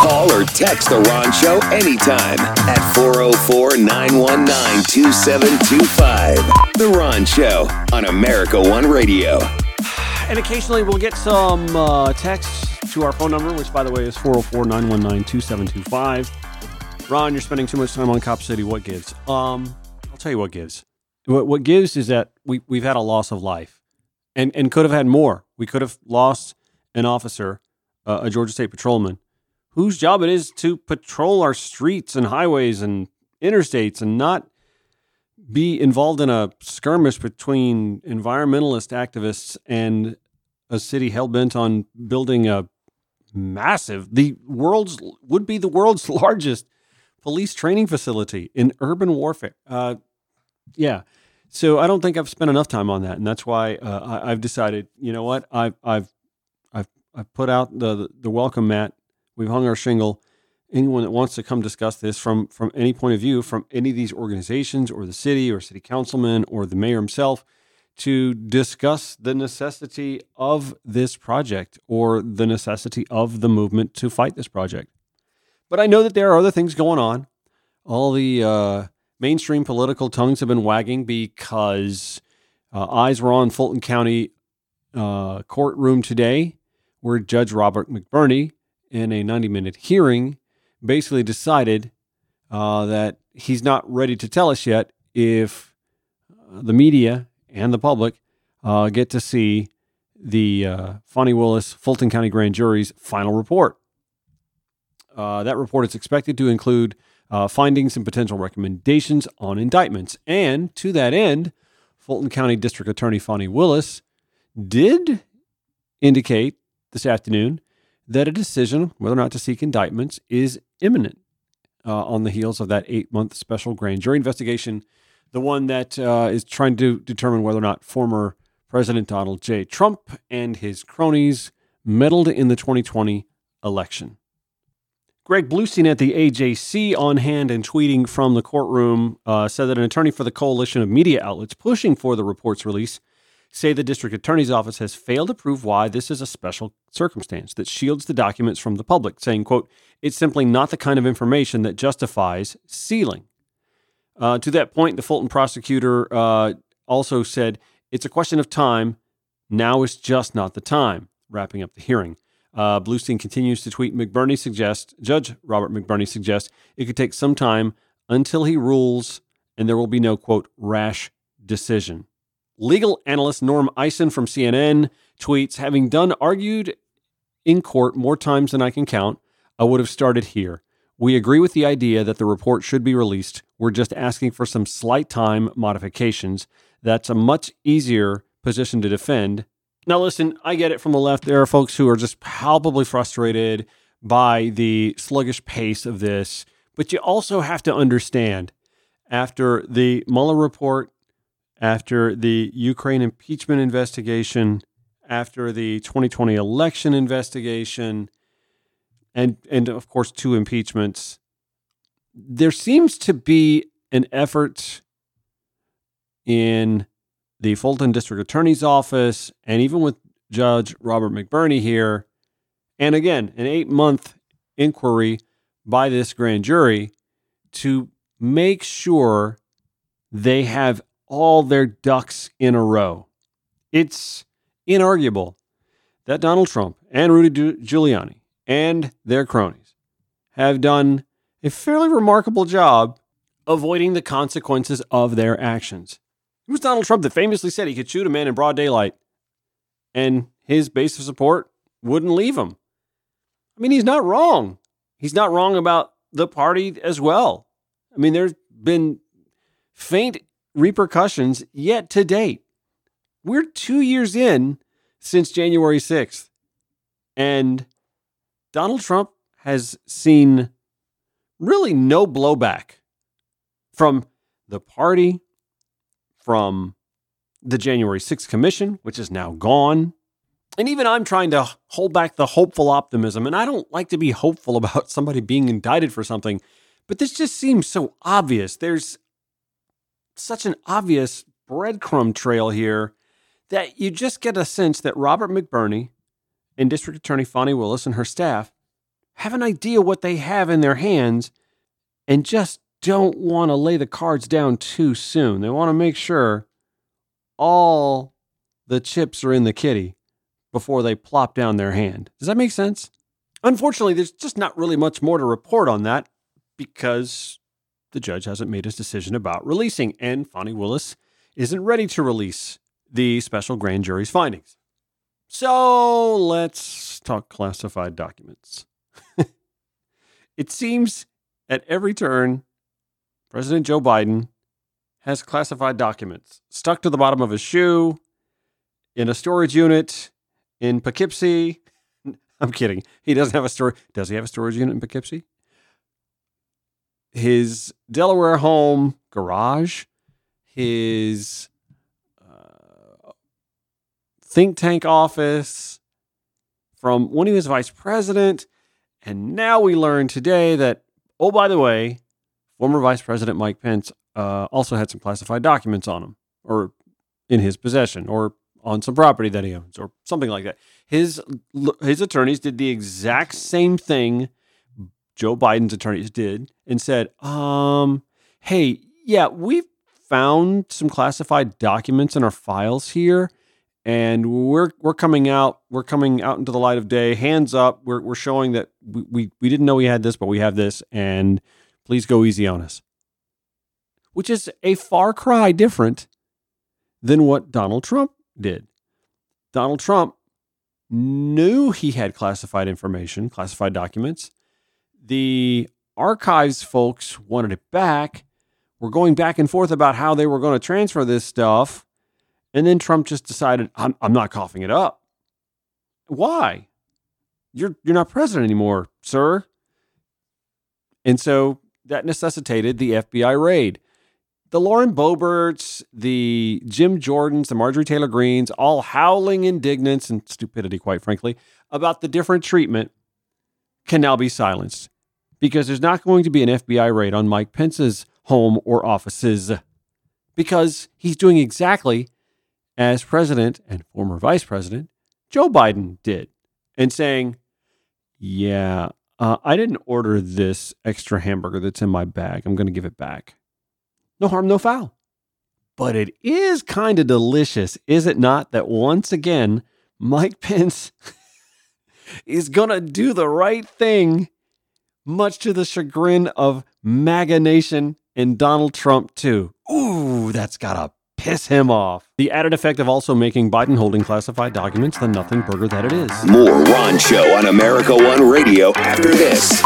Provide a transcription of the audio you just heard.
Call or text The Ron Show anytime at 404 919 2725. The Ron Show on America One Radio. And occasionally we'll get some uh, texts to our phone number, which, by the way, is 404 919 2725. Ron, you're spending too much time on Cop City. What gives? Um, I'll tell you what gives. What, what gives is that we, we've had a loss of life and, and could have had more. We could have lost an officer, uh, a Georgia State patrolman, whose job it is to patrol our streets and highways and interstates and not be involved in a skirmish between environmentalist activists and a city hell bent on building a massive, the world's would be the world's largest police training facility in urban warfare. Uh, yeah. So I don't think I've spent enough time on that, and that's why uh, I, have decided. You know what? I've I've I've I've put out the the welcome mat. We've hung our shingle. Anyone that wants to come discuss this from from any point of view, from any of these organizations, or the city, or city councilman, or the mayor himself, to discuss the necessity of this project or the necessity of the movement to fight this project. But I know that there are other things going on. All the uh, mainstream political tongues have been wagging because uh, eyes were on Fulton County uh, courtroom today, where Judge Robert McBurney, in a 90 minute hearing, basically decided uh, that he's not ready to tell us yet if uh, the media and the public uh, get to see the uh, Fani Willis Fulton County Grand Jury's final report. Uh, that report is expected to include uh, findings and potential recommendations on indictments. And to that end, Fulton County District Attorney Fani Willis did indicate this afternoon that a decision whether or not to seek indictments is imminent uh, on the heels of that eight month special grand jury investigation, the one that uh, is trying to determine whether or not former President Donald J. Trump and his cronies meddled in the 2020 election. Greg Bluestein at the AJC on hand and tweeting from the courtroom uh, said that an attorney for the coalition of media outlets pushing for the report's release say the district attorney's office has failed to prove why this is a special circumstance that shields the documents from the public, saying, quote, it's simply not the kind of information that justifies sealing. Uh, to that point, the Fulton prosecutor uh, also said, it's a question of time. Now is just not the time, wrapping up the hearing. Uh, Bluestein continues to tweet. McBurney suggests, Judge Robert McBurney suggests, it could take some time until he rules and there will be no, quote, rash decision. Legal analyst Norm Eisen from CNN tweets Having done argued in court more times than I can count, I would have started here. We agree with the idea that the report should be released. We're just asking for some slight time modifications. That's a much easier position to defend now, listen, I get it from the left. There are folks who are just palpably frustrated by the sluggish pace of this. But you also have to understand after the Mueller report, after the Ukraine impeachment investigation, after the 2020 election investigation, and, and of course, two impeachments, there seems to be an effort in the Fulton District Attorney's Office, and even with Judge Robert McBurney here, and again, an eight month inquiry by this grand jury to make sure they have all their ducks in a row. It's inarguable that Donald Trump and Rudy Giuliani and their cronies have done a fairly remarkable job avoiding the consequences of their actions. It was Donald Trump that famously said he could shoot a man in broad daylight and his base of support wouldn't leave him. I mean, he's not wrong. He's not wrong about the party as well. I mean, there's been faint repercussions yet to date. We're two years in since January 6th, and Donald Trump has seen really no blowback from the party, from the January 6th Commission, which is now gone. And even I'm trying to hold back the hopeful optimism. And I don't like to be hopeful about somebody being indicted for something, but this just seems so obvious. There's such an obvious breadcrumb trail here that you just get a sense that Robert McBurney and District Attorney Fani Willis and her staff have an idea what they have in their hands and just don't want to lay the cards down too soon. They want to make sure all the chips are in the kitty before they plop down their hand. Does that make sense? Unfortunately, there's just not really much more to report on that because the judge hasn't made his decision about releasing, and Fani Willis isn't ready to release the special grand jury's findings. So let's talk classified documents. it seems at every turn, President Joe Biden has classified documents stuck to the bottom of his shoe, in a storage unit, in Poughkeepsie. I'm kidding. He doesn't have a storage. Does he have a storage unit in Poughkeepsie? His Delaware home garage, his uh, think tank office from when he was vice president. And now we learn today that, oh, by the way, former Vice President Mike Pence uh, also had some classified documents on him or in his possession or on some property that he owns or something like that. His his attorneys did the exact same thing Joe Biden's attorneys did and said, um, hey, yeah, we've found some classified documents in our files here and we're we're coming out we're coming out into the light of day. Hands up. We're, we're showing that we, we, we didn't know we had this but we have this and please go easy on us. Which is a far cry different than what donald trump did. Donald trump knew he had classified information classified documents the archives folks wanted it back we're going back and forth about how they were going to transfer this stuff and then Trump just decided, I'm, I'm not coughing it up. Why? You're, you're not president anymore, sir. And so that necessitated the FBI raid. The Lauren Boeberts, the Jim Jordans, the Marjorie Taylor Greenes, all howling indignance and stupidity, quite frankly, about the different treatment can now be silenced because there's not going to be an FBI raid on Mike Pence's home or offices because he's doing exactly as president and former vice president Joe Biden did, and saying, Yeah, uh, I didn't order this extra hamburger that's in my bag. I'm going to give it back. No harm, no foul. But it is kind of delicious, is it not? That once again, Mike Pence is going to do the right thing, much to the chagrin of MAGA Nation and Donald Trump, too. Ooh, that's got a piss him off. The added effect of also making Biden holding classified documents the nothing burger that it is. More Ron Show on America One Radio after this.